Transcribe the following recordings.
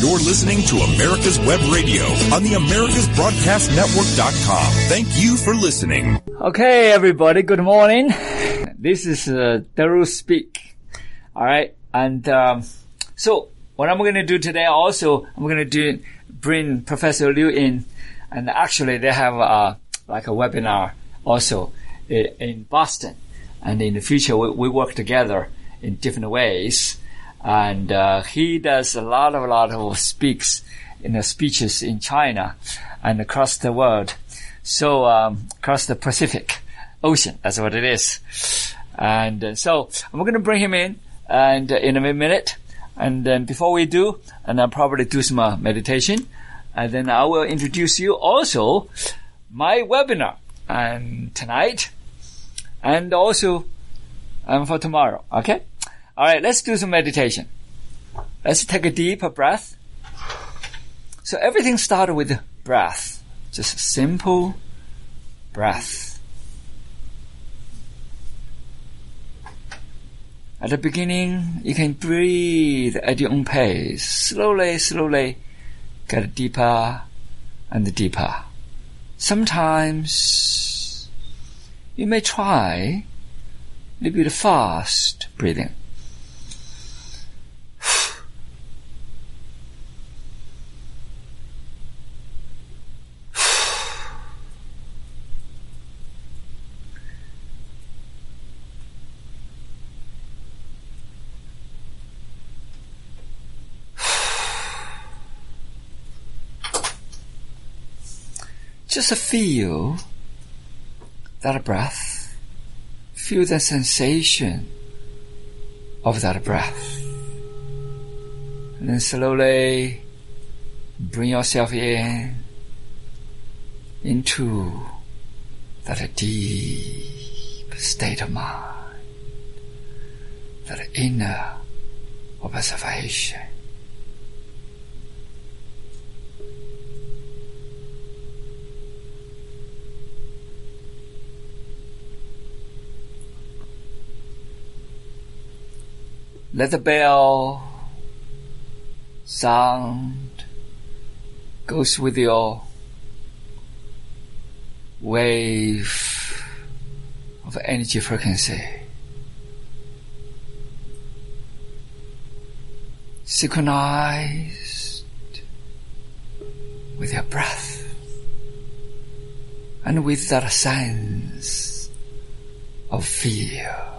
You're listening to America's Web Radio on the AmericasBroadcastNetwork.com. Thank you for listening. Okay, everybody, good morning. This is uh, Daru Speak. All right, and um, so what I'm going to do today also, I'm going to do bring Professor Liu in, and actually they have uh, like a webinar also in, Boston, and in the future we, we work together in different ways and uh, he does a lot of a lot of speaks in speeches in China and across the world. So um, across the Pacific Ocean, that's what it is. And uh, so I'm going to bring him in, and uh, in a minute. And then before we do, and I'll probably do some uh, meditation, and then I will introduce you also my webinar and tonight, and also um, for tomorrow. Okay. All right, let's do some meditation. Let's take a deeper breath. So everything started with breath. Just simple breath. At the beginning, you can breathe at your own pace. Slowly, slowly, get deeper and deeper. Sometimes you may try a little bit fast breathing. Just feel that breath. Feel the sensation of that breath. And then slowly bring yourself in into that deep state of mind, that inner observation. Let the bell sound goes with your wave of energy frequency. Synchronized with your breath and with that sense of fear.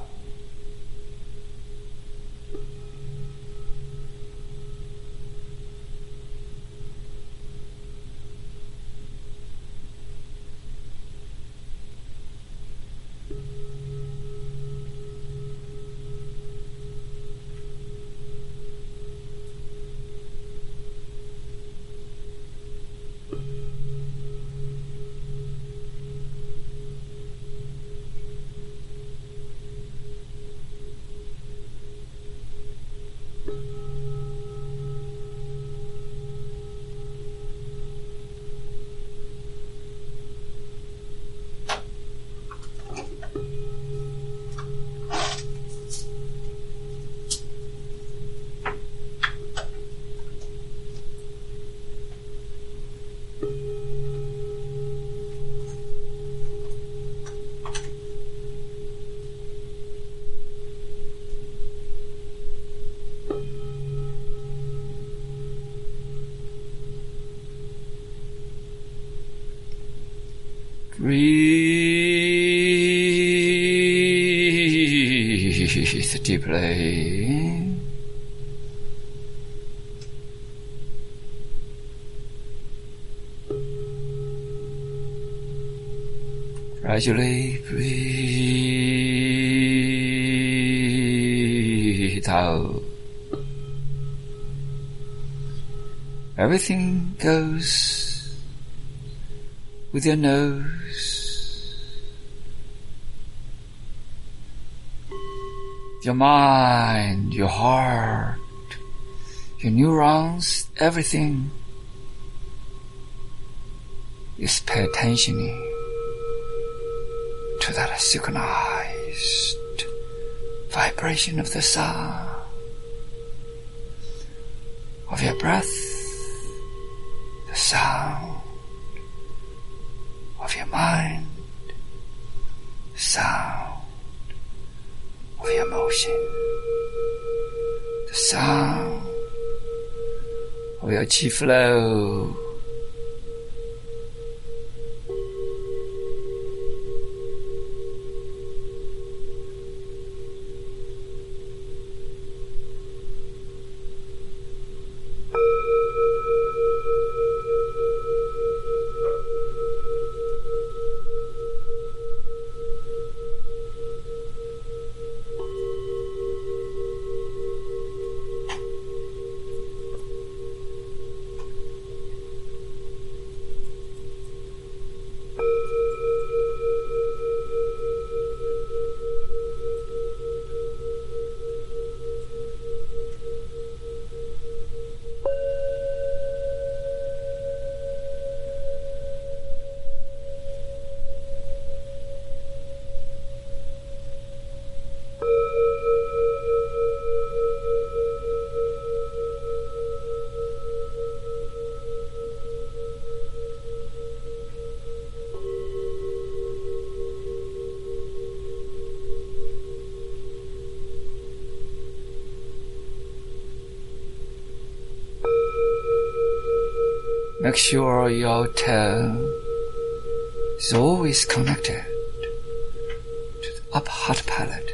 Deeply. Gradually breathe out. Everything goes with your nose. Your mind, your heart, your neurons, everything is pay attention to that synchronized vibration of the sound of your breath of your chi flow. Make sure your toe is always connected to the upper heart palate.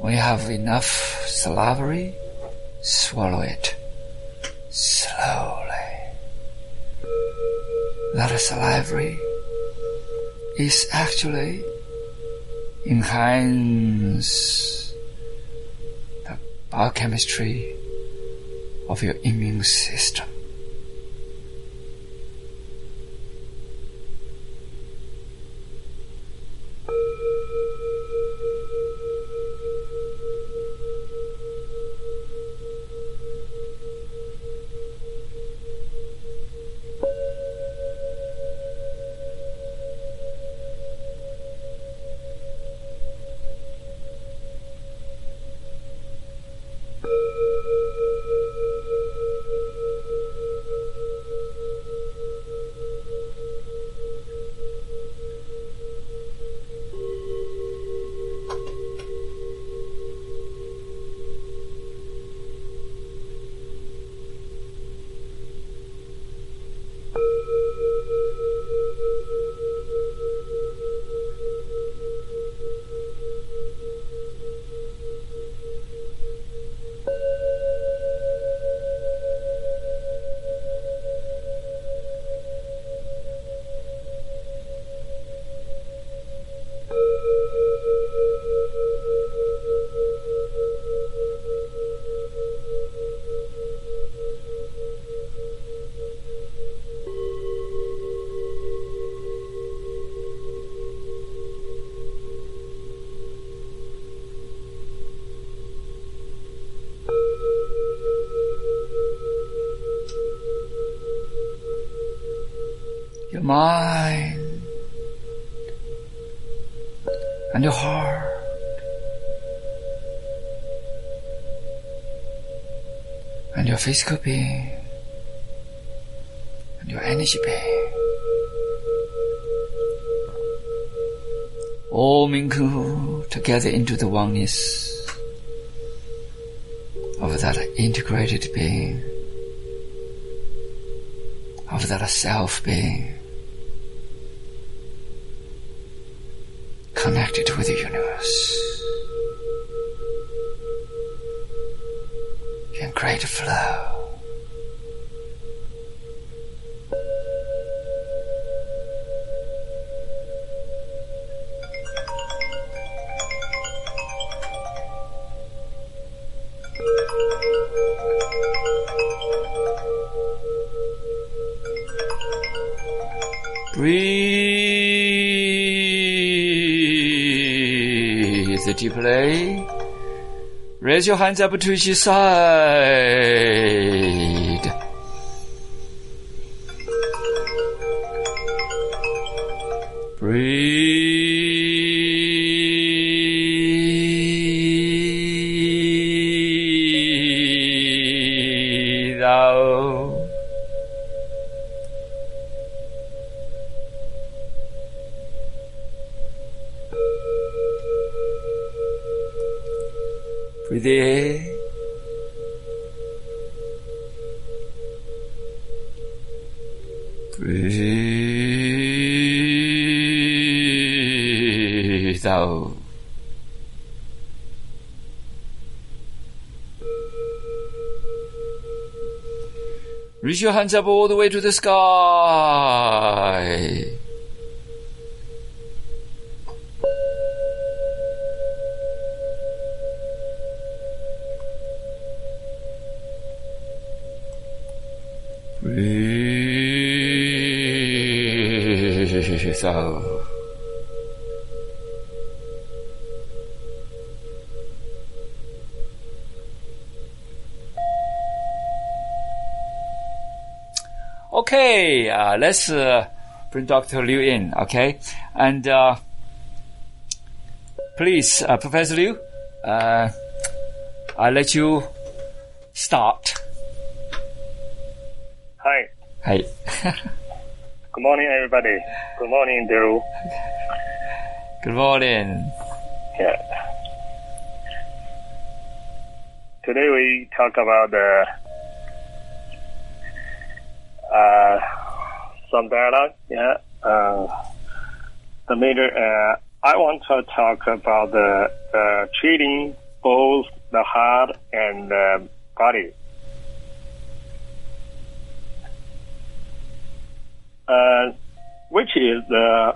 When you have enough salivary, swallow it slowly. That salivary is actually enhance the biochemistry of your immune system. Physical being er and your energy being all mingle together into the oneness of that er integrated being, of that self being. connected with the universe great flow. Breathe deeply. Raise your hands up to each side. Your hands up all the way to the sky. Okay, uh, let's uh, bring Dr. Liu in, okay? And uh, please, uh, Professor Liu, uh, I'll let you start. Hi. Hi. Good morning, everybody. Good morning, Daryl. Good morning. Yeah. Today we talk about the uh, some dialogue. Yeah. Uh, the major. Uh, I want to talk about the treating both the heart and the body. Which is the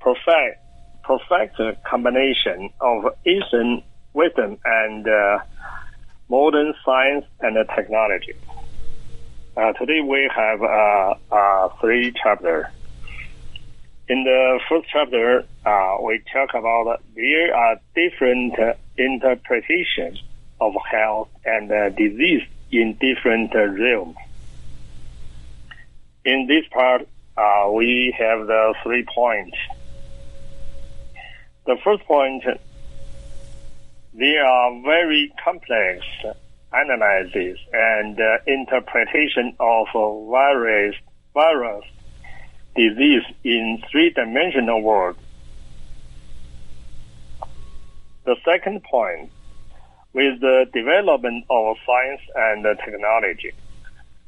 perfect perfect combination of Eastern wisdom and uh, modern science and technology. Uh, today we have uh, uh, three chapters. In the first chapter, uh, we talk about there are different interpretations of health and uh, disease in different realms. In this part, uh, we have the three points. The first point, there are very complex analysis and uh, interpretation of various virus disease in three-dimensional world. The second point, with the development of science and technology,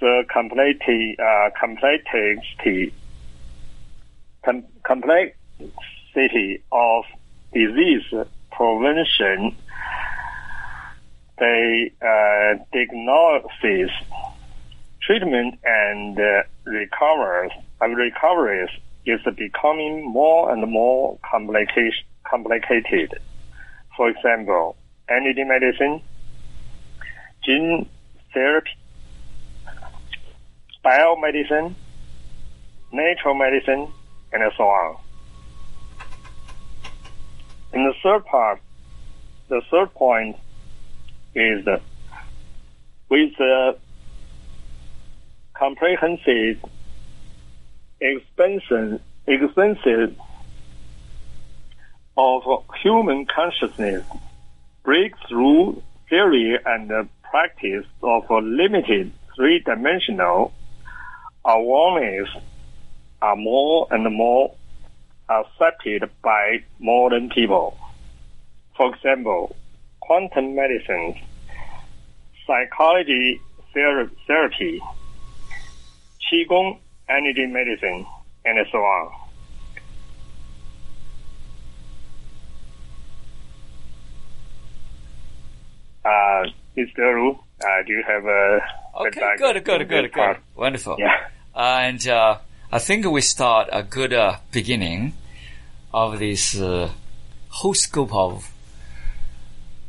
the complexity, uh, complexity, com- complexity of disease prevention, the uh, diagnosis, treatment, and uh, recoveries, uh, recoveries is becoming more and more complicated. complicated. For example, energy medicine, gene therapy, biomedicine, natural medicine, and so on. In the third part, the third point is with the comprehensive expansion, expensive of human consciousness, breakthrough theory and practice of limited three-dimensional awareness are more and more accepted by modern people. For example, quantum medicine, psychology ther- therapy, qigong, energy medicine, and so on. Uh, Mr. Ru, uh, do you have a Okay, good, good, good, good. Wonderful. Yeah. And uh, I think we start a good uh, beginning of this uh, whole scope of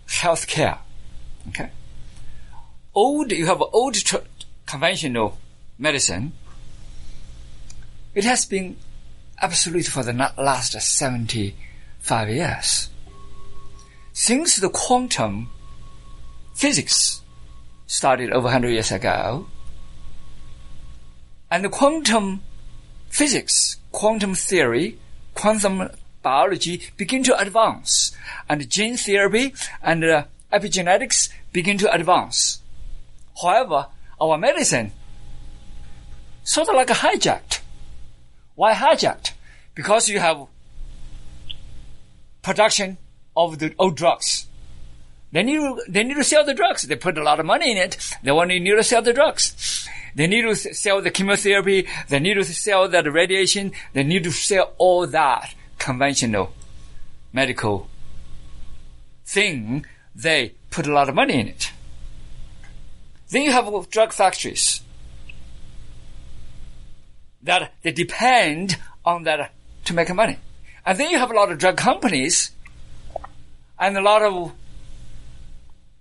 healthcare. Okay. Old, you have old conventional medicine. It has been absolute for the last 75 years. Since the quantum physics started over 100 years ago, and the quantum physics, quantum theory, quantum biology begin to advance, and gene therapy and uh, epigenetics begin to advance. However, our medicine sort of like hijacked. Why hijacked? Because you have production of the old drugs. They need to, they need to sell the drugs. They put a lot of money in it. They want to need to sell the drugs. They need to sell the chemotherapy. They need to sell the radiation. They need to sell all that conventional medical thing. They put a lot of money in it. Then you have drug factories that they depend on that to make money. And then you have a lot of drug companies and a lot of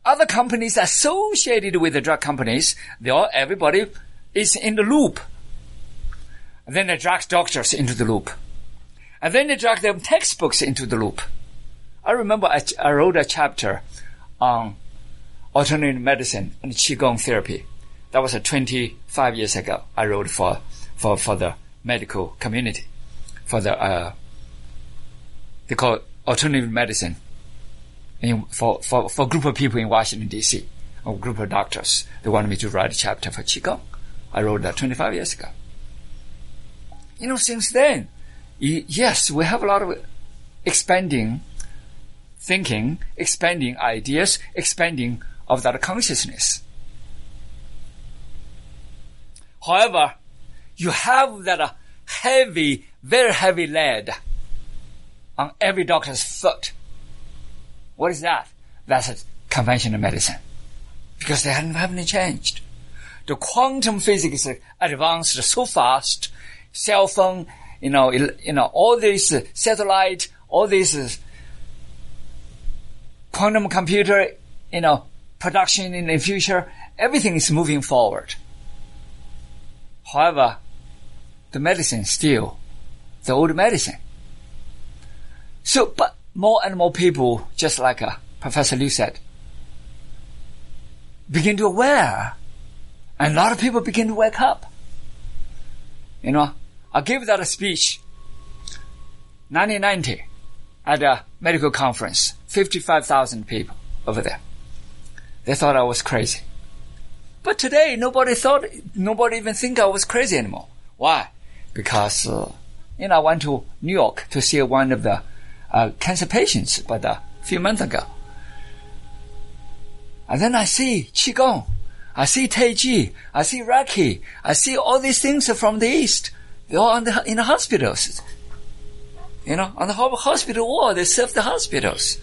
other companies associated with the drug companies. They all, everybody is in the loop. And then they drag doctors into the loop. And then they drag them textbooks into the loop. I remember I, I wrote a chapter on alternative medicine and Qigong therapy. That was uh, 25 years ago. I wrote for, for, for the medical community, for the, uh, they call it alternative medicine in, for, for, for a group of people in Washington DC, a group of doctors. They wanted me to write a chapter for Qigong. I wrote that 25 years ago. You know, since then, yes, we have a lot of expanding thinking, expanding ideas, expanding of that consciousness. However, you have that uh, heavy, very heavy lead on every doctor's foot. What is that? That's conventional medicine. Because they haven't, haven't changed. The quantum physics advanced so fast. Cell phone, you know, you know, all these satellite, all these quantum computer, you know, production in the future, everything is moving forward. However, the medicine still the old medicine. So, but more and more people, just like uh, Professor Liu said, begin to aware, and a lot of people begin to wake up. You know, I gave that speech, 1990, at a medical conference, 55,000 people over there. They thought I was crazy. But today, nobody thought, nobody even think I was crazy anymore. Why? Because, uh, you know, I went to New York to see one of the uh, cancer patients, but a few months ago. And then I see Qigong, I see Taiji, I see Reiki, I see all these things from the East. They're all the, in the hospitals. You know, on the hospital wall, they serve the hospitals.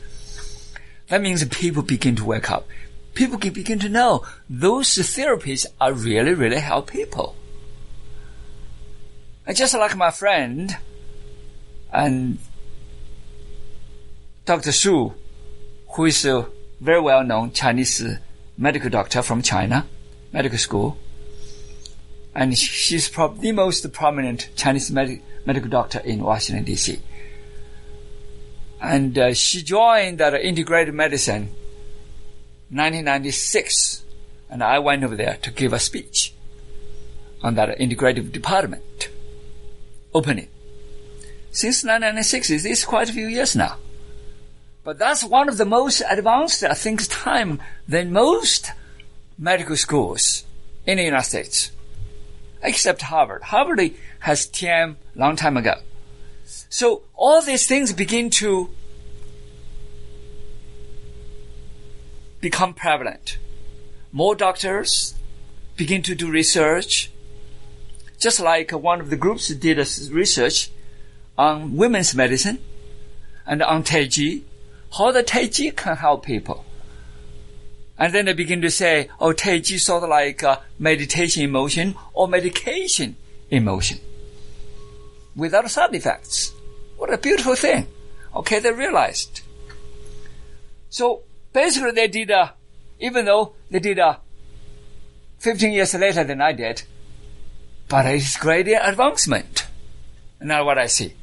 That means people begin to wake up people can begin to know those therapies are really, really help people. And just like my friend and Dr. Su, who is a very well known Chinese uh, medical doctor from China, medical school, and she's probably the most prominent Chinese med- medical doctor in Washington D.C. And uh, she joined that integrated medicine 1996, and I went over there to give a speech on that integrative department opening. Since 1996, it is quite a few years now. But that's one of the most advanced, I think, time than most medical schools in the United States, except Harvard. Harvard has TM long time ago. So all these things begin to become prevalent. More doctors begin to do research, just like one of the groups did research on women's medicine and on Taiji, how the Taiji can help people. And then they begin to say, oh, Taiji sort of like uh, meditation emotion or medication emotion without side effects. What a beautiful thing. Okay, they realized. So basically they did, a, even though they did a 15 years later than I did, but it's great advancement. Now what I see.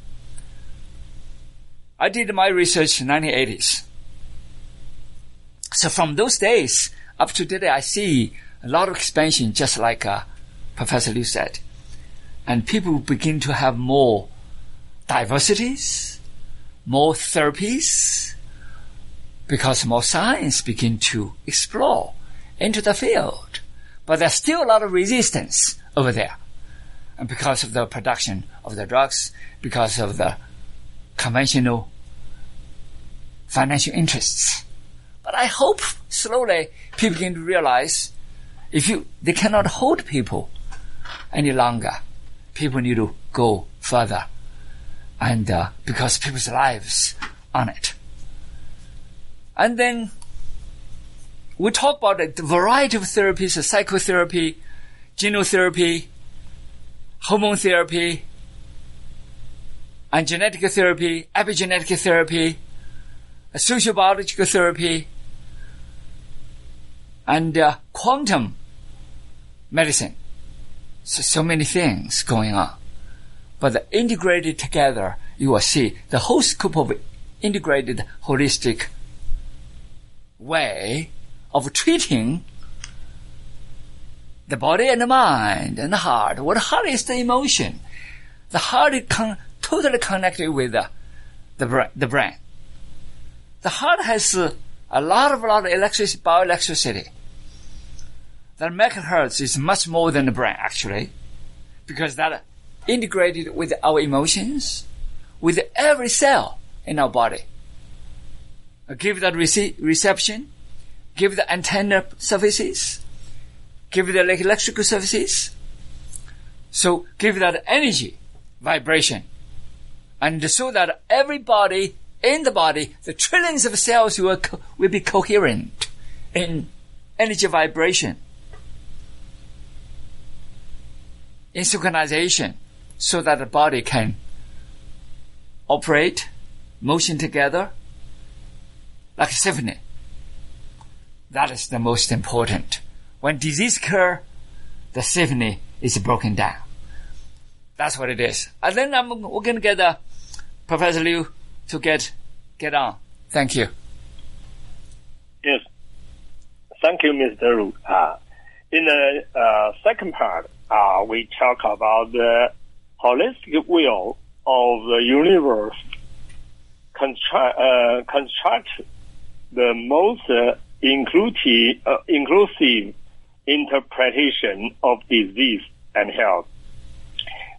I did my research in 1980s. So from those days up to today, I see a lot of expansion, just like uh, Professor Liu said. And people begin to have more diversities, more therapies, because more science begin to explore into the field. but there's still a lot of resistance over there. And because of the production of the drugs, because of the conventional financial interests. But I hope slowly people can realize if you, they cannot hold people any longer. People need to go further. And, uh, because people's lives on it. And then we talk about the variety of therapies, psychotherapy, genotherapy, hormone therapy, and genetic therapy, epigenetic therapy, social biological therapy, and uh, quantum medicine. So, so many things going on. But integrated together, you will see the whole scope of integrated holistic way of treating the body and the mind and the heart. What heart is the emotion. The heart is con- totally connected with the, the, bra- the brain. The heart has uh, a lot of, lot of electricity, bioelectricity. The megahertz is much more than the brain, actually, because that integrated with our emotions, with every cell in our body. Uh, give that rece- reception, give the antenna services, give the electrical services. So give that energy, vibration. And so that everybody in the body, the trillions of cells will, co- will be coherent in energy vibration, in synchronization, so that the body can operate, motion together, like a symphony. That is the most important. When disease occur, the symphony is broken down. That's what it is. And then I'm, we're going to get uh, Professor Liu to get get on. Thank you. Yes. Thank you, Mr. Ru. Uh, in the uh, second part, uh, we talk about the holistic view of the universe construct, uh, construct the most uh, inclusive, uh, inclusive interpretation of disease and health.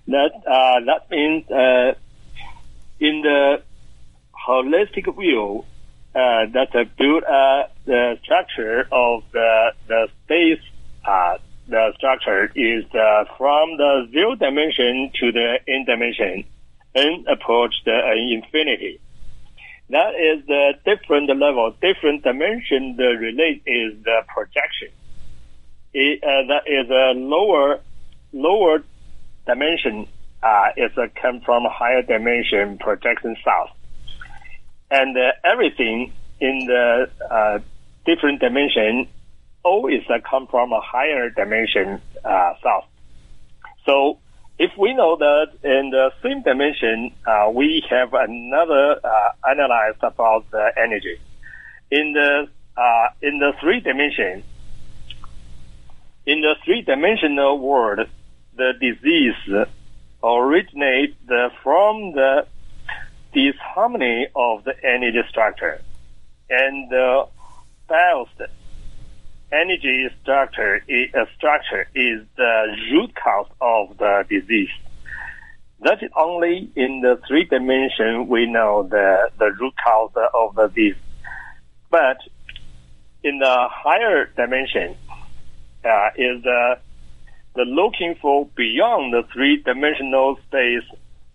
That uh, that means uh, in the holistic view uh, that uh, build uh, the structure of the the space. Uh, the structure is uh, from the zero dimension to the n dimension and approach the uh, infinity. That is the different level, different dimension. The relate is the projection. It, uh, that is a lower lower dimension. Uh, is a come from higher dimension projection south and uh, everything in the uh, different dimension always uh, come from a higher dimension uh, south. So if we know that in the same dimension, uh, we have another uh, analyze about the energy. In the in the three dimension, in the three dimensional world, the disease originates from the disharmony of the energy structure. And the balanced energy structure is, uh, structure is the root cause of the disease. That is only in the three dimension we know the, the root cause of the disease. But in the higher dimension, uh, is the, the looking for beyond the three dimensional space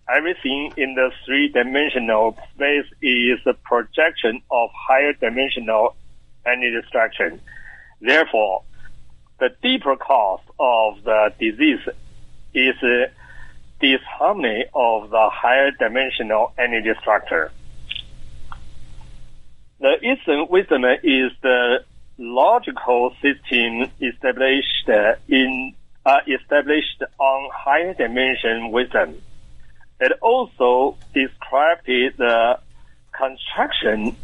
everything in the three dimensional space is a projection of higher dimensional energy structure. Therefore, the deeper cause of the disease is the disharmony of the higher dimensional energy structure. The Eastern wisdom is the logical system established in uh, established on higher dimension wisdom. It also described the construction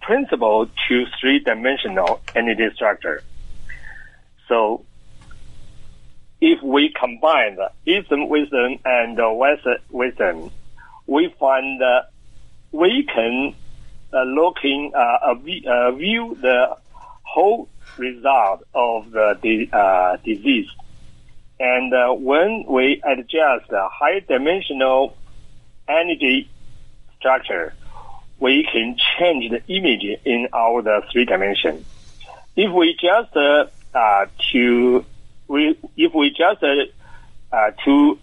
principle to three-dimensional energy structure. So, if we combine the Eastern wisdom and the Western wisdom, we find that we can uh, looking uh, uh, view the whole result of the uh, disease. And uh, when we adjust the high dimensional energy structure, we can change the image in our the three dimension. If we just uh, uh, to we if we just uh, uh, to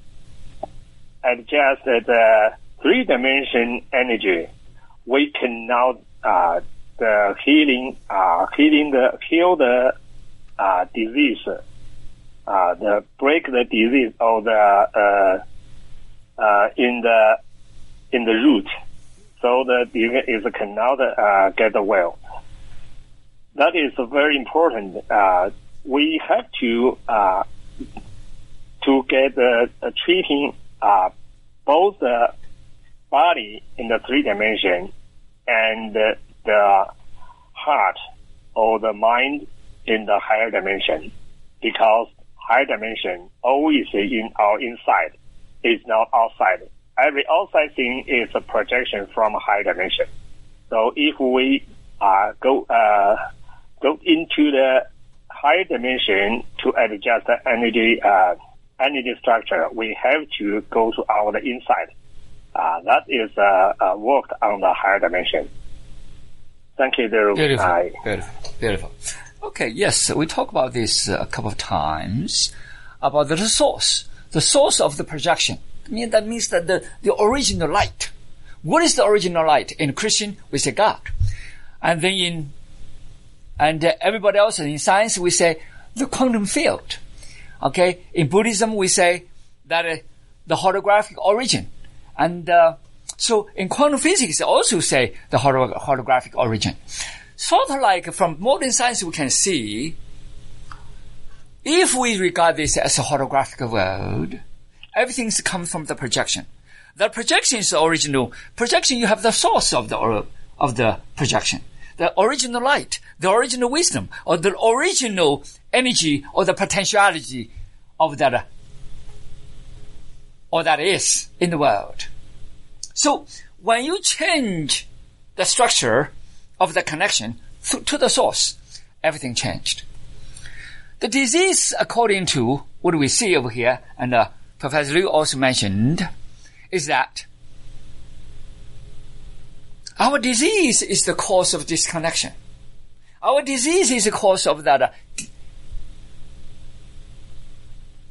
adjust the three dimension energy, we can now uh, the healing uh, healing the heal the uh, disease, uh, the break the disease or the uh, uh, in the in the root, so that is cannot uh, get well. That is very important. Uh, we have to uh, to get the uh, treating both the body in the three dimension and the heart or the mind in the higher dimension because higher dimension always in our inside is not outside. Every outside thing is a projection from a higher dimension. So if we uh, go uh, go into the higher dimension to adjust the energy uh, energy structure, we have to go to our inside. Uh, that is uh, uh, worked on the higher dimension. Thank you, Daryl. Beautiful, Bye. beautiful, beautiful. Okay, yes, we talked about this uh, a couple of times about the source, the source of the projection. Mean, that means that the, the original light. What is the original light? In Christian, we say God. And then in, and uh, everybody else in science, we say the quantum field. Okay. In Buddhism, we say that uh, the holographic origin. And, uh, so in quantum physics, they also say the holo- holographic origin. Sort of like from modern science, we can see if we regard this as a holographic world, everything's come from the projection. The projection is the original projection. You have the source of the of the projection, the original light, the original wisdom, or the original energy, or the potentiality of that, or that is in the world. So when you change the structure of the connection to the source, everything changed. The disease, according to what we see over here, and uh, Professor Liu also mentioned, is that our disease is the cause of disconnection. Our disease is the cause of that uh,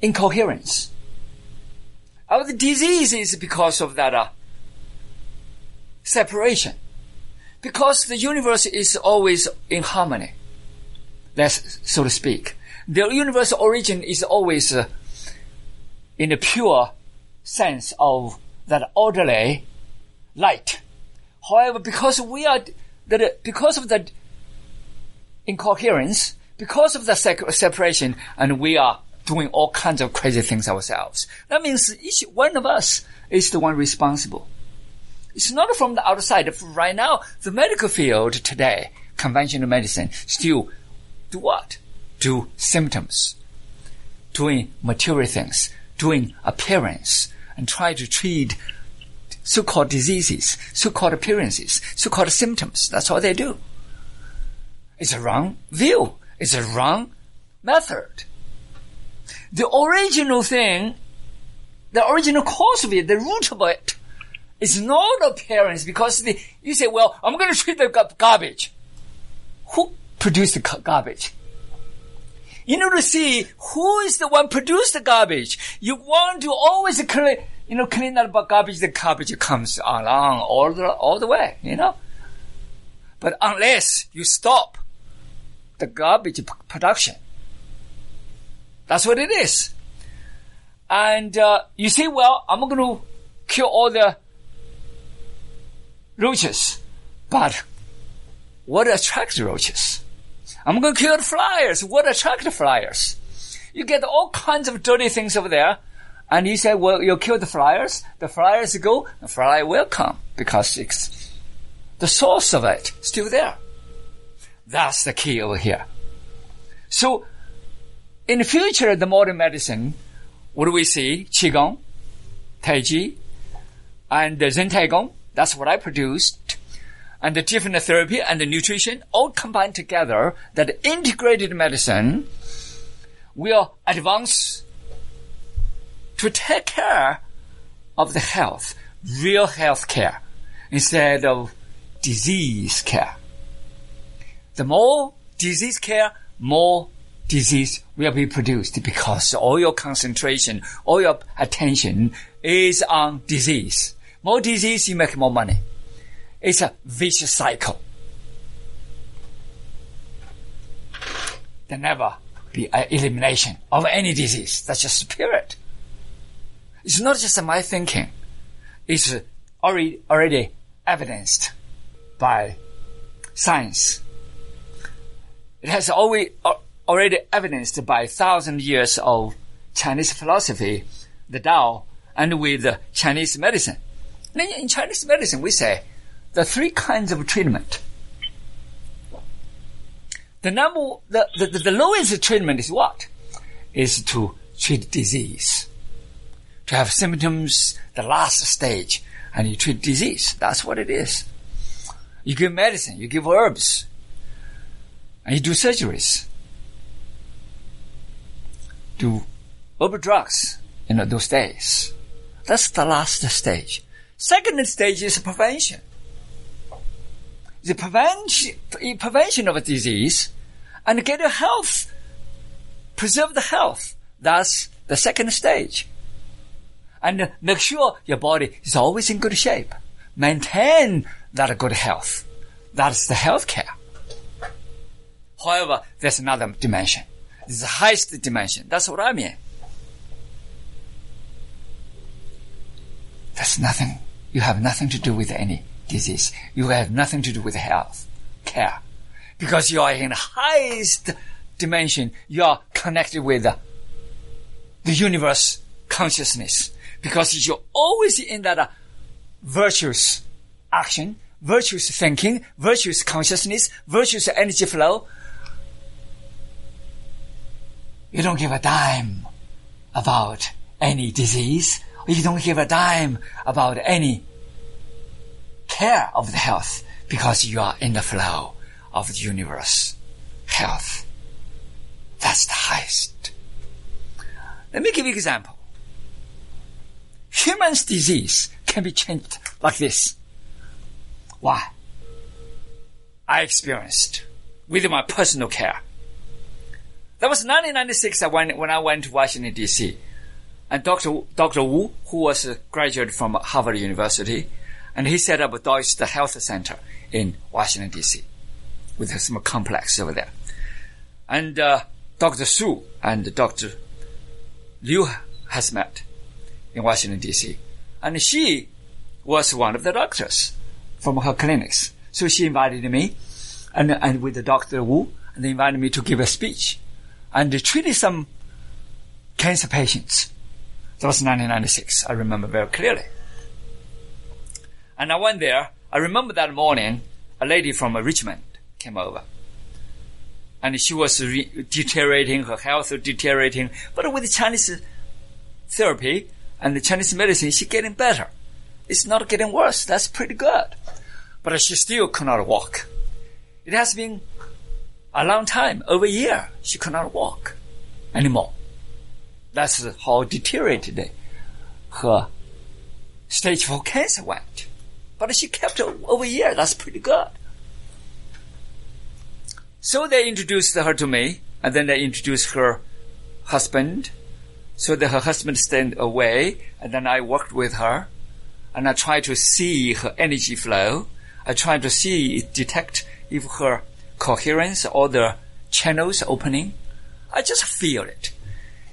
incoherence. Our disease is because of that uh, separation. Because the universe is always in harmony. Let's, so to speak. The universe origin is always uh, in the pure sense of that orderly light. However, because we are, that because of the incoherence, because of the separation, and we are doing all kinds of crazy things ourselves. That means each one of us is the one responsible. It's not from the outside. Right now, the medical field today, conventional medicine, still do what? Do symptoms, doing material things, doing appearance, and try to treat so-called diseases, so-called appearances, so-called symptoms. That's all they do. It's a wrong view. It's a wrong method. The original thing, the original cause of it, the root of it, is not appearance because the, you say, well, I'm going to treat the garbage. Who produced the garbage? In order to see who is the one produce the garbage, you want to always clean, you know, clean that garbage. The garbage comes along all the all the way, you know. But unless you stop the garbage production, that's what it is. And uh, you say, well, I'm going to kill all the roaches, but what attracts roaches? I'm going to kill the flies. What attracts the flies? You get all kinds of dirty things over there, and you say, well, you kill the flies. The flies go, the fly will come because it's the source of it still there. That's the key over here. So, in the future, the modern medicine, what do we see? Qigong, Tai Chi, and the Zen Tai Gong. That's what I produced. And the different therapy and the nutrition all combined together that integrated medicine will advance to take care of the health, real health care, instead of disease care. The more disease care, more disease will be produced because all your concentration, all your attention is on disease. More disease, you make more money. It's a vicious cycle. There never be an elimination of any disease. That's just spirit. It's not just my thinking. It's already, already evidenced by science. It has always, already evidenced by thousand years of Chinese philosophy, the Tao, and with Chinese medicine. In Chinese medicine, we say the three kinds of treatment. The number, the, the, the lowest treatment is what? Is to treat disease. To have symptoms, the last stage, and you treat disease. That's what it is. You give medicine, you give herbs, and you do surgeries. Do over drugs in those days. That's the last stage. Second stage is prevention. The prevention, prevention of a disease and get your health, preserve the health. That's the second stage. And make sure your body is always in good shape. Maintain that good health. That's the health care. However, there's another dimension. It's the highest dimension. That's what I mean. There's nothing. You have nothing to do with any disease. You have nothing to do with health care. Because you are in the highest dimension. You are connected with the, the universe consciousness. Because you're always in that uh, virtuous action, virtuous thinking, virtuous consciousness, virtuous energy flow. You don't give a dime about any disease. You don't give a dime about any care of the health because you are in the flow of the universe. Health. That's the highest. Let me give you an example. Human's disease can be changed like this. Why? I experienced with my personal care. That was 1996 when, when I went to Washington DC. And Dr. Dr. Wu, who was a graduate from Harvard University, and he set up a Deutsche Health Center in Washington DC with a small complex over there. And uh, Dr. Su and Dr. Liu has met in Washington DC. And she was one of the doctors from her clinics. So she invited me and, and with the Dr. Wu, and they invited me to give a speech and they treated some cancer patients. That was 1996. I remember very clearly. And I went there. I remember that morning, a lady from Richmond came over. And she was re- deteriorating, her health was deteriorating. But with the Chinese therapy and the Chinese medicine, she's getting better. It's not getting worse. That's pretty good. But she still could not walk. It has been a long time, over a year. She could not walk anymore. That's how deteriorated her stage 4 cancer went. But she kept over a year. That's pretty good. So they introduced her to me, and then they introduced her husband. So that her husband stayed away, and then I worked with her, and I tried to see her energy flow. I tried to see, detect if her coherence or the channels opening. I just feel it.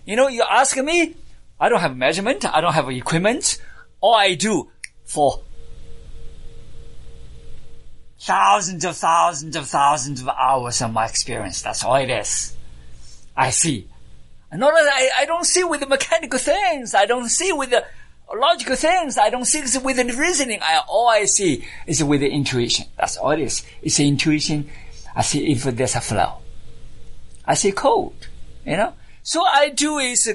You know, you ask me, I don't have measurement, I don't have equipment. All I do for thousands of thousands of thousands of hours of my experience. That's all it is. I see. And not I, I don't see with the mechanical things. I don't see with the logical things. I don't see it with the reasoning. I, all I see is with the intuition. That's all it is. It's the intuition. I see if there's a flow. I see cold, You know? So I do is,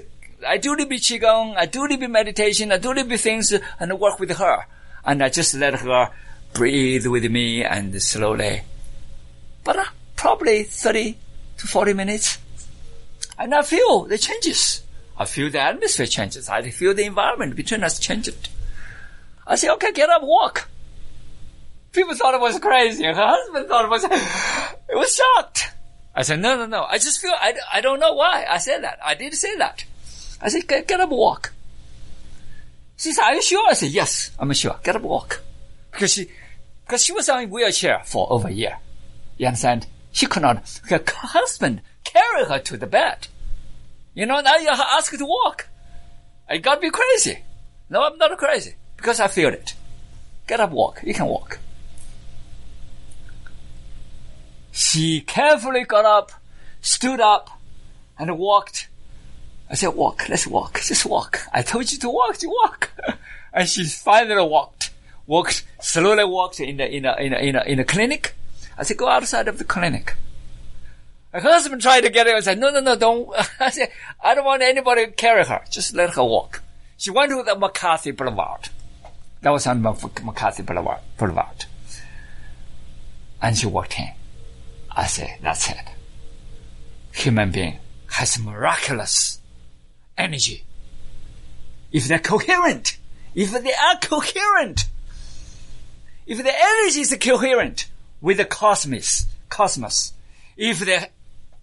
I do little bit qigong, I do little bit meditation, I do little bit things and I work with her. And I just let her breathe with me and slowly. But uh, probably 30 to 40 minutes. And I feel the changes. I feel the atmosphere changes. I feel the environment between us changed. I say, okay, get up, walk. People thought it was crazy. Her husband thought it was, it was shocked. I said, no, no, no. I just feel, I, I don't know why I said that. I did say that. I said, get, get up, walk. She said, are you sure? I said, yes, I'm sure. Get up, walk. Because she, because she was on a wheelchair for over a year. You understand? She could not, her husband carried her to the bed. You know, now you ask her to walk. I gotta be crazy. No, I'm not crazy because I feel it. Get up, walk. You can walk. She carefully got up, stood up, and walked. I said, walk, let's walk, just walk. I told you to walk, to walk. and she finally walked, walked, slowly walked in the, in a, in a, in a, in a clinic. I said, go outside of the clinic. Her husband tried to get her I said, no, no, no, don't. I said, I don't want anybody to carry her. Just let her walk. She went to the McCarthy Boulevard. That was on McCarthy Boulevard. Boulevard. And she walked in. I said, that's it. Human being has miraculous energy. If they're coherent, if they are coherent, if the energy is coherent with the cosmos, cosmos, if the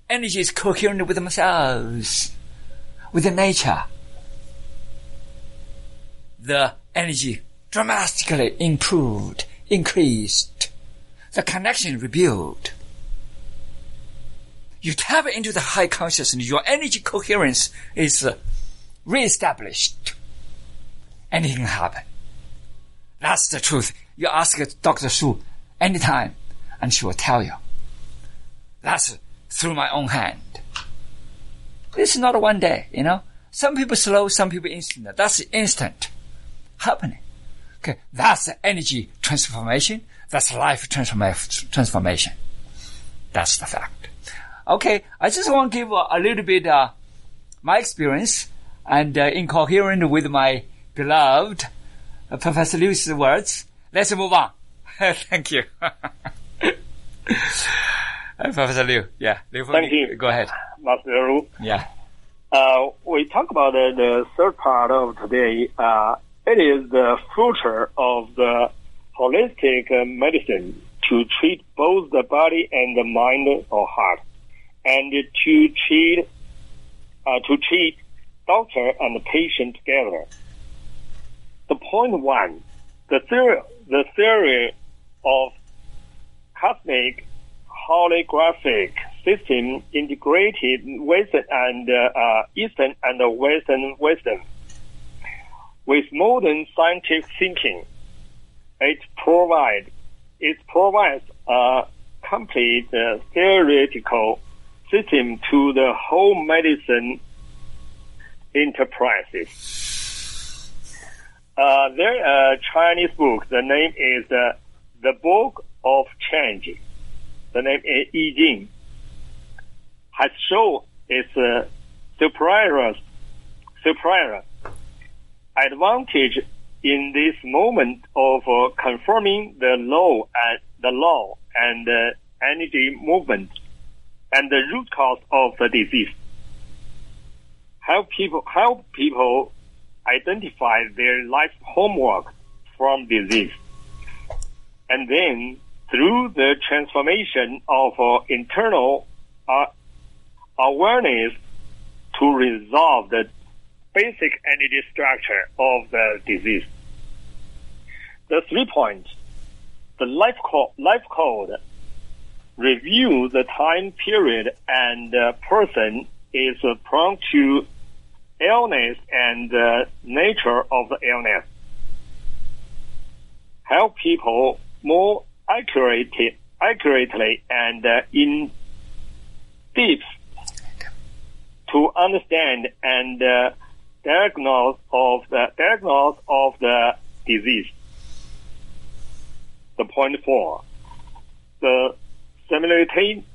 energy is coherent with themselves, with the nature, the energy dramatically improved, increased, the connection rebuilt you tap into the high consciousness, your energy coherence is uh, reestablished. Anything can happen. That's the truth. You ask Dr. Su anytime, and she will tell you. That's through my own hand. Is not one day, you know. Some people slow, some people instant. That's instant happening. Okay, that's energy transformation. That's life transforma- transformation. That's the fact. Okay, I just want to give a, little bit uh, my experience and uh, incoherent with my beloved uh, Professor Liu's words. Let's move on. Thank you. Professor Liu, yeah. Liu, Thank you. Go ahead. Master Lu. Yeah. Uh, we talk about the, the third part of today. Uh, it is the future of the holistic medicine to treat both the body and the mind or heart and to treat uh, to treat doctor and patient together. The point one, the theory, the theory of cosmic holographic system integrated Western and uh, Eastern and Western wisdom with modern scientific thinking. It provides it provides a complete uh, theoretical system to the whole medicine enterprises. Uh, there a Chinese book. The name is uh, the Book of Change. The name is I Ching. Has shown its uh, superior, superior advantage in this moment of uh, confirming the law and the law and uh, energy movement and the root cause of the disease. Help people, help people identify their life homework from disease. And then through the transformation of uh, internal uh, awareness to resolve the basic energy structure of the disease. The three points, the life, co- life code review the time period and uh, person is prone to illness and uh, nature of the illness. Help people more accurately, accurately and uh, in depth to understand and uh, diagnose of the diagnose of the disease. The point four, the simultaneous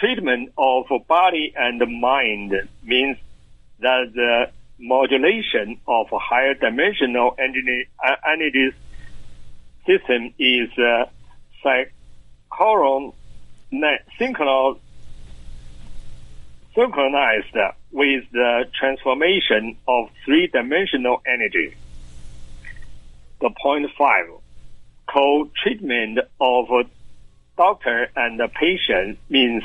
treatment of body and mind means that the modulation of higher dimensional energy, energy system is uh, synchronized with the transformation of three-dimensional energy. The point five, co-treatment of doctor and patient means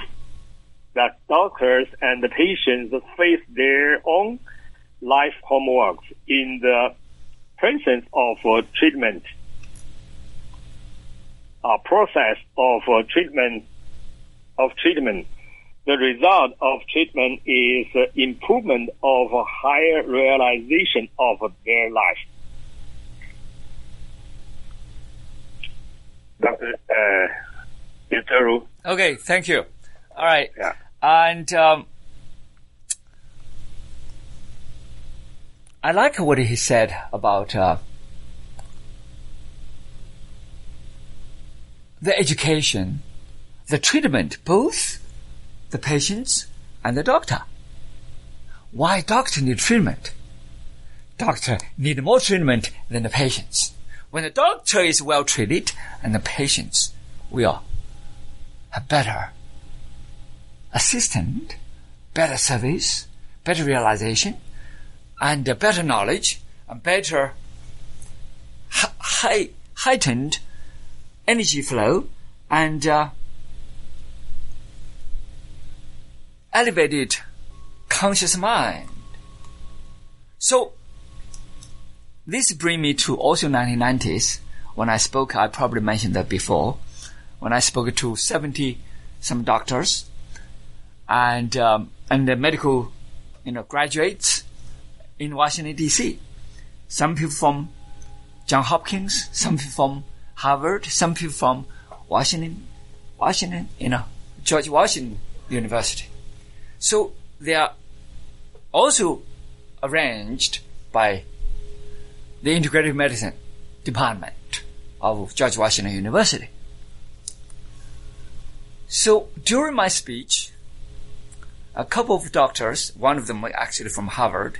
that doctors and the patients face their own life homeworks in the presence of uh, treatment. A process of uh, treatment of treatment. The result of treatment is uh, improvement of a higher realization of their life. Dr. Uh. Okay, thank you. All right. Yeah. And um, I like what he said about uh, the education, the treatment, both the patients and the doctor. Why doctor need treatment? Doctor need more treatment than the patients. When the doctor is well treated and the patients will have better assistant, better service, better realization, and better knowledge, and better heightened energy flow, and uh, elevated conscious mind. So, this brings me to also 1990s when I spoke. I probably mentioned that before. When I spoke to 70 some doctors and um, and the medical, you know, graduates in Washington D.C. Some people from John Hopkins, some people from Harvard, some people from Washington, Washington, you know, George Washington University. So they are also arranged by the integrative medicine department of George Washington University. So during my speech, a couple of doctors, one of them actually from Harvard,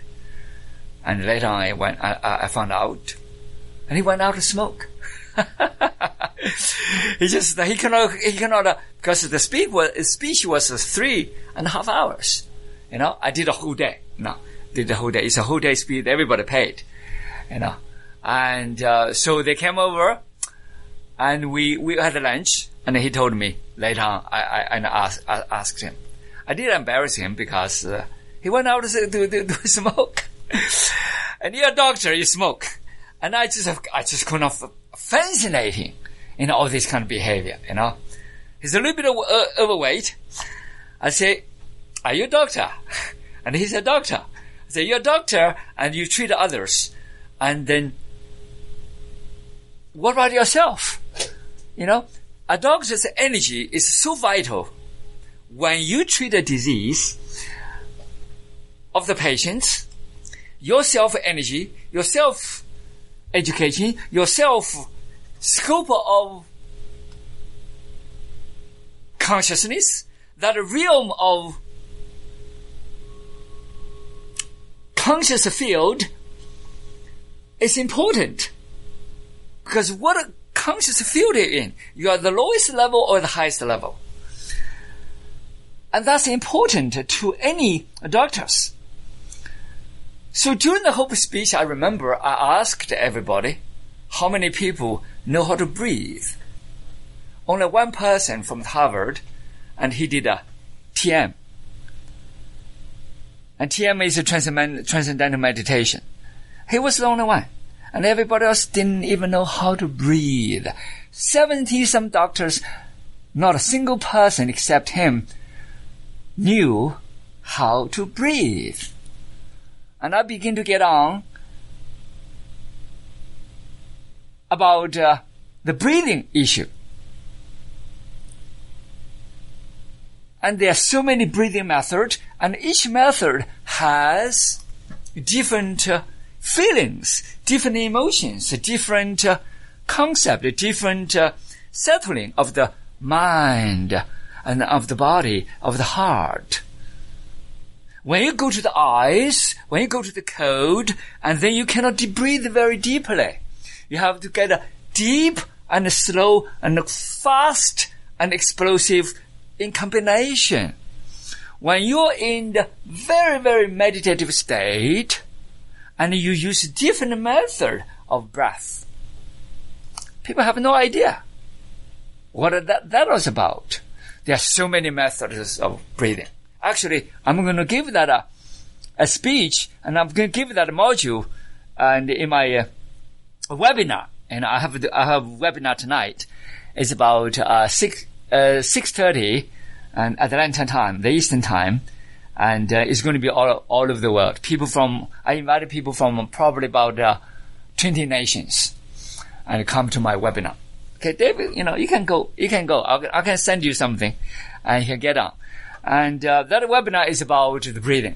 and later I went, I, I found out, and he went out to smoke. he just he cannot he cannot uh, because the speech was his speech was uh, three and a half hours. You know, I did a whole day. No, did the whole day. It's a whole day speech. Everybody paid. You know, and uh, so they came over, and we we had lunch, and he told me later on. I I, I asked, I asked him. I did embarrass him because uh, he went out to, to, to, to smoke, and you're a doctor, you smoke, and I just I just could not fascinating in all this kind of behavior, you know. He's a little bit uh, overweight. I say, are you a doctor? And he's a doctor. I say, you're a doctor and you treat others. And then, what about yourself? You know, a doctor's energy is so vital. When you treat a disease of the patient, your self energy, your self education, your self scope of consciousness, that realm of conscious field is important. Because what a conscious field you're in, you are the lowest level or the highest level. And that's important to any doctors. So during the whole speech, I remember I asked everybody how many people know how to breathe. Only one person from Harvard, and he did a TM. And TM is a transcendental meditation. He was the only one. And everybody else didn't even know how to breathe. 70 some doctors, not a single person except him knew how to breathe. And I begin to get on about uh, the breathing issue. And there are so many breathing methods, and each method has different uh, feelings, different emotions, different uh, different uh, settling of the mind and of the body, of the heart. When you go to the eyes, when you go to the cold, and then you cannot breathe very deeply. You have to get a deep and slow and fast and explosive in combination. When you're in the very, very meditative state and you use different method of breath, people have no idea what that, that was about. There are so many methods of breathing. Actually, I'm going to give that a, a speech and I'm going to give that a module and in my uh, webinar. And I have, I have a webinar tonight. It's about, uh, six, uh, 6.30 and Atlanta time, the Eastern time. And, uh, it's going to be all, all over the world. People from, I invited people from probably about, uh, 20 nations and come to my webinar. Okay, David, you know, you can go, you can go. I'll, I can send you something and you can get on. And, uh, that webinar is about the breathing.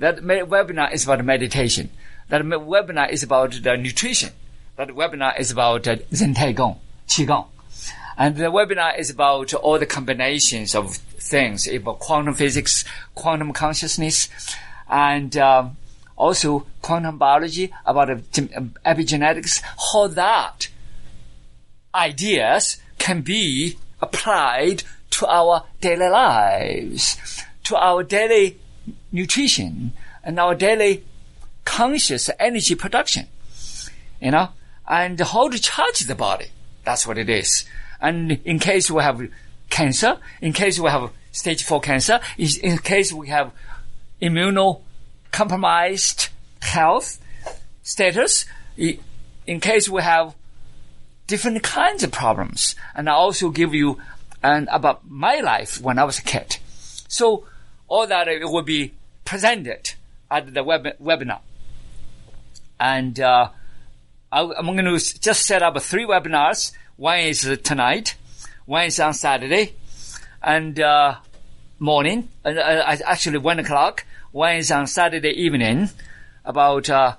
That webinar is about meditation. That webinar is about the nutrition. That webinar is about uh, Zen Tai Gong, Qigong. And the webinar is about all the combinations of things, about quantum physics, quantum consciousness, and um, also quantum biology, about epigenetics, how that ideas can be applied to our daily lives, to our daily nutrition, and our daily conscious energy production. You know, and how to charge the body. That's what it is. And in case we have cancer, in case we have stage four cancer, in case we have immunocompromised health status, in case we have different kinds of problems. And I also give you and about my life when I was a kid. So all that it will be presented at the web, webinar. And, uh, I, am going to just set up three webinars. One is tonight, one is on Saturday, and uh, morning, uh, actually one o'clock. One is on Saturday evening, about uh,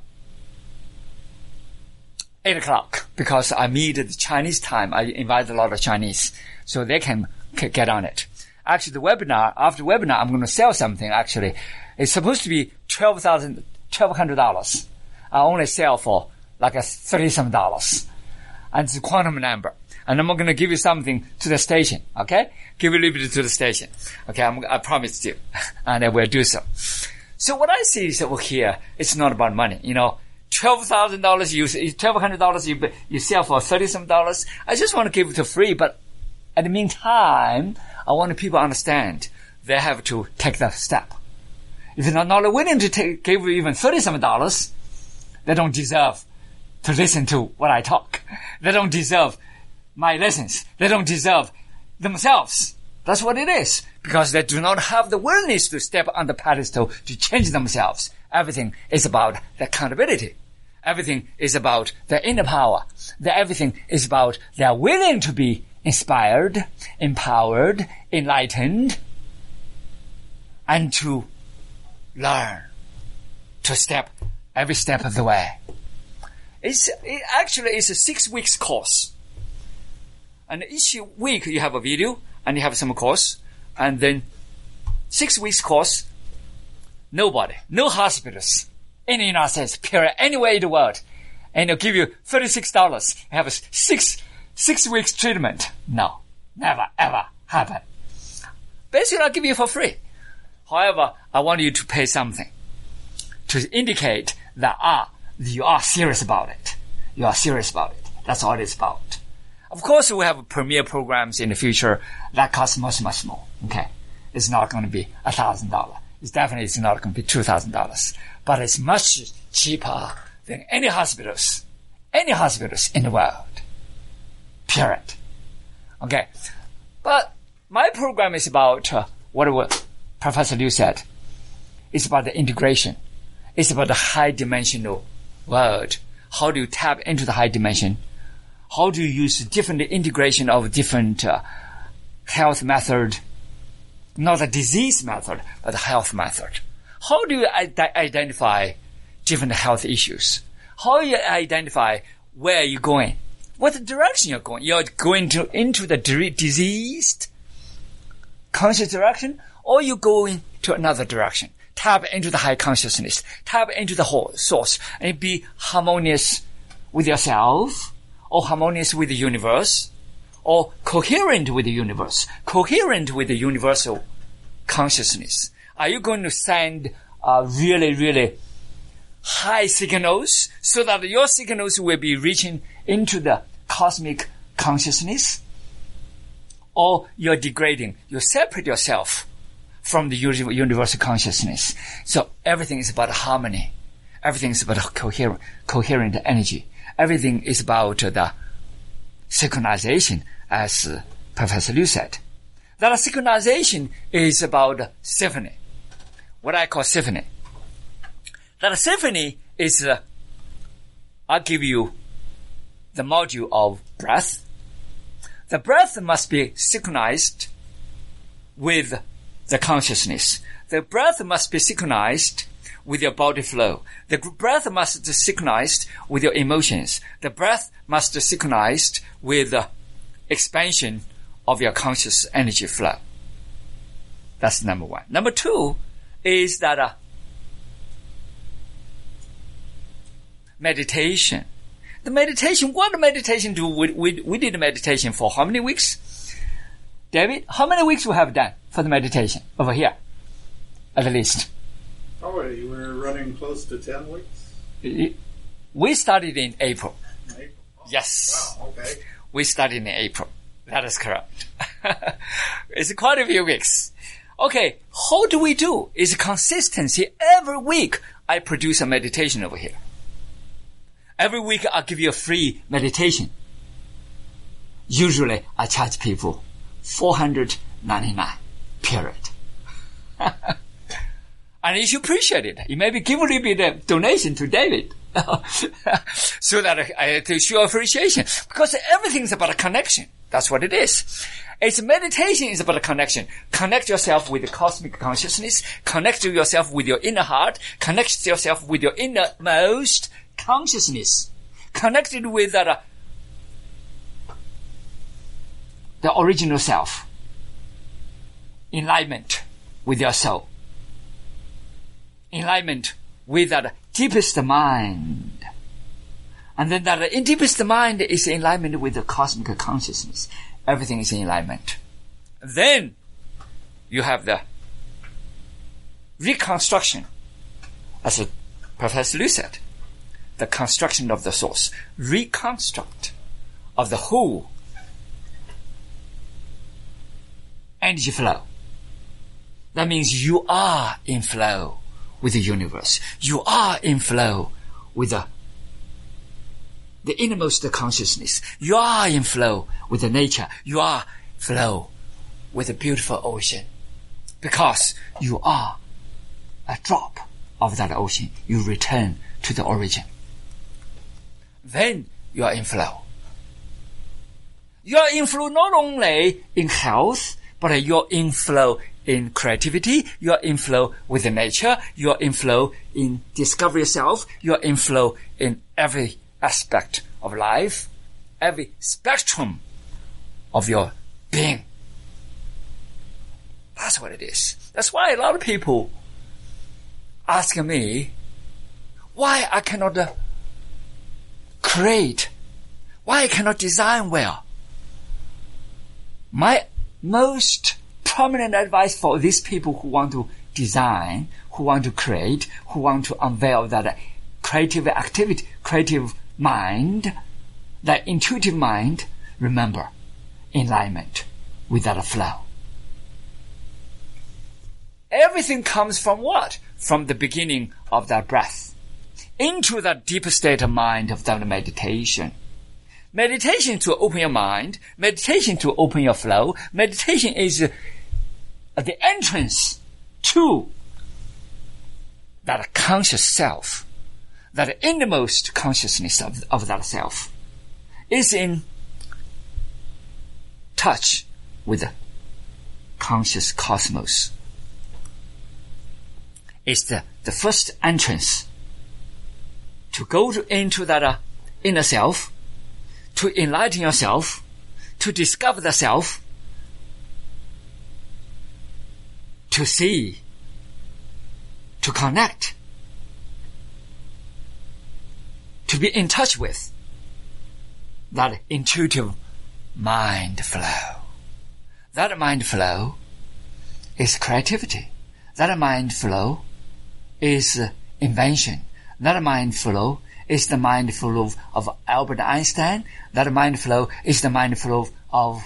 eight o'clock, because I meet the Chinese time. I invite a lot of Chinese, so they can, get on it. Actually, the webinar after the webinar, I'm going to sell something. Actually, it's supposed to be twelve thousand, twelve hundred dollars. I only sell for like a thirty some dollars. And it's a quantum number. And I'm going to give you something to the station. Okay? Give a little bit to the station. Okay. I'm, I you. and I will do so. So what I see is over here, it's not about money. You know, $12,000 you, $1,200 you, you sell for 30 some dollars. I just want to give it to free, but at the meantime, I want people to understand they have to take that step. If they're not willing to take, give even 30 some dollars, they don't deserve to listen to what I talk. They don't deserve my lessons. They don't deserve themselves. That's what it is. Because they do not have the willingness to step on the pedestal to change themselves. Everything is about the accountability. Everything is about their inner power. That everything is about their willing to be inspired, empowered, enlightened, and to learn, to step every step of the way. It's it actually it's a six weeks course, and each week you have a video and you have some course, and then six weeks course. Nobody, no hospitals in the United States, period, anywhere in the world, and they'll give you thirty six dollars. Have a six six weeks treatment. No, never ever happen. Basically, I'll give you for free. However, I want you to pay something to indicate that ah you are serious about it. You are serious about it. That's all it's about. Of course, we have premier programs in the future that cost much, much more. Okay. It's not going to be a thousand dollars. It's definitely it's not going to be two thousand dollars, but it's much cheaper than any hospitals, any hospitals in the world. Period. Okay. But my program is about uh, what Professor Liu said. It's about the integration. It's about the high dimensional world. How do you tap into the high dimension? How do you use different integration of different uh, health method? Not a disease method, but a health method. How do you identify different health issues? How do you identify where you're going? What direction you're going? You're going to into the diseased conscious direction, or you going to another direction? tap into the high consciousness, tap into the whole source and be harmonious with yourself or harmonious with the universe, or coherent with the universe, coherent with the universal consciousness? Are you going to send uh, really, really high signals so that your signals will be reaching into the cosmic consciousness? Or you're degrading, you separate yourself from the universal consciousness. So everything is about harmony. Everything is about coherent, coherent energy. Everything is about the synchronization, as Professor Liu said. That synchronization is about symphony. What I call symphony. That symphony is, uh, I'll give you the module of breath. The breath must be synchronized with the consciousness. The breath must be synchronized with your body flow. The breath must be synchronized with your emotions. The breath must be synchronized with expansion of your conscious energy flow. That's number one. Number two is that uh, meditation. The meditation, what the meditation do we, we, we did meditation for how many weeks? David, how many weeks we have done for the meditation over here? At least. Oh, we were running close to 10 weeks? We started in April. April. Oh, Yes. Wow, okay. We started in April. That is correct. it's quite a few weeks. Okay, how do we do? Is consistency. Every week I produce a meditation over here. Every week I'll give you a free meditation. Usually I charge people 499 period. and you should appreciate it. You maybe give a little bit of donation to David. so that I, to show appreciation. Because everything's about a connection. That's what it is. It's meditation is about a connection. Connect yourself with the cosmic consciousness. Connect yourself with your inner heart. Connect yourself with your innermost consciousness. Connected with uh, the original self. Enlightenment with your soul. Enlightenment with that deepest mind. And then that deepest mind is in alignment with the cosmic consciousness. Everything is in alignment. Then you have the reconstruction, as Professor Liu said, the construction of the source, reconstruct of the whole energy flow. That means you are in flow with the universe. You are in flow with the, the innermost consciousness. You are in flow with the nature. You are flow with the beautiful ocean. Because you are a drop of that ocean. You return to the origin. Then you are in flow. You are in flow not only in health, but you're in flow in creativity, you're in flow with the nature, you're in flow in discover yourself, you're in flow in every aspect of life, every spectrum of your being. That's what it is. That's why a lot of people ask me why I cannot uh, create, why I cannot design well. My most prominent advice for these people who want to design, who want to create, who want to unveil that creative activity, creative mind, that intuitive mind, remember, alignment with that flow. Everything comes from what? From the beginning of that breath into that deeper state of mind of that meditation. Meditation to open your mind. Meditation to open your flow. Meditation is the entrance to that conscious self, that innermost consciousness of, of that self is in touch with the conscious cosmos. It's the, the first entrance to go to, into that uh, inner self, to enlighten yourself, to discover the self, to see, to connect, to be in touch with that intuitive mind flow. That mind flow is creativity. That mind flow is invention. That mind flow is the mind flow of, Albert Einstein. That mind flow is the mind flow of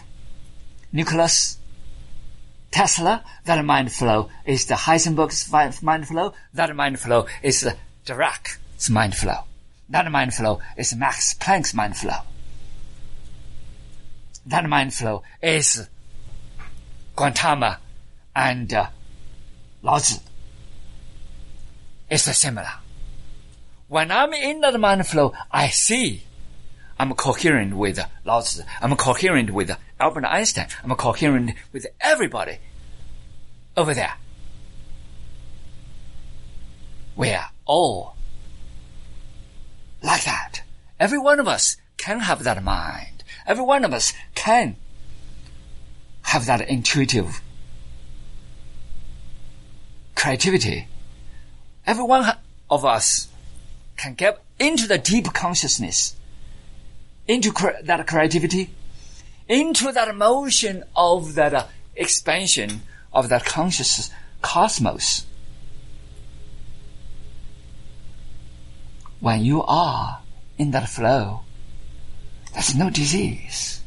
Nicholas Tesla. That mind flow is the Heisenberg's mind flow. That mind flow is the Dirac's mind flow. That mind flow is Max Planck's mind flow. That mind flow is Gautama and uh, Lao Tzu. It's similar. When I'm in that mind flow, I see I'm coherent with Lao Tzu. I'm coherent with Albert Einstein. I'm coherent with everybody over there. We are all like that. Every one of us can have that mind. Every one of us can have that intuitive creativity. Every one of us can get into the deep consciousness, into cre- that creativity, into that motion of that uh, expansion of that conscious cosmos. When you are in that flow, there's no disease.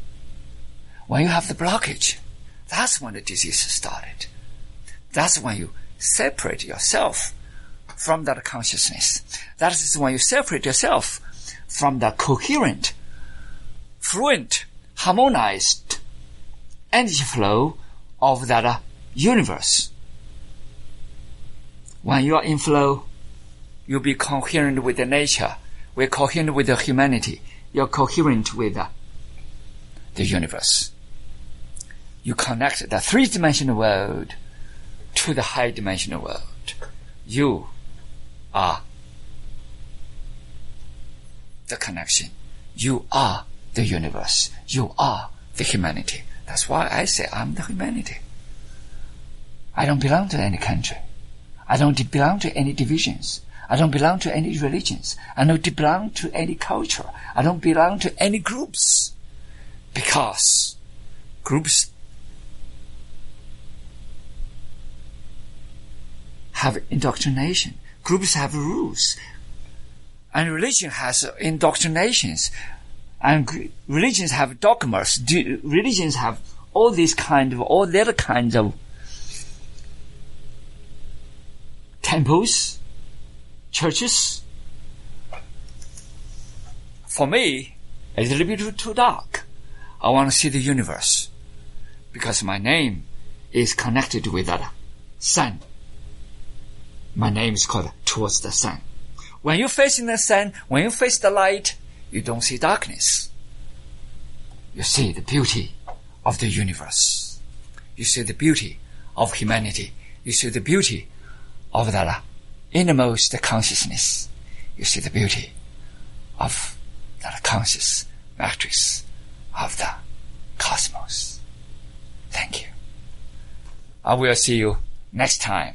When you have the blockage, that's when the disease started. That's when you separate yourself from that consciousness. That is when you separate yourself from the coherent, fluent, harmonized energy flow of that universe. When you are in flow, you'll be coherent with the nature. We're coherent with the humanity. You're coherent with the universe. You connect the three-dimensional world to the high-dimensional world. You are the connection. You are the universe. You are the humanity. That's why I say I'm the humanity. I don't belong to any country. I don't belong to any divisions. I don't belong to any religions. I don't belong to any culture. I don't belong to any groups. Because groups have indoctrination. Groups have rules. And religion has indoctrinations. And religions have dogmas. Do, Religions have all these kind of, all the other kinds of temples, churches. For me, it's a little bit too dark. I want to see the universe because my name is connected with that sun. My name is called Towards the Sun. When you're facing the sun, when you face the light, you don't see darkness. You see the beauty of the universe. You see the beauty of humanity. You see the beauty of that uh, innermost consciousness. You see the beauty of that conscious matrix of the cosmos. Thank you. I will see you next time.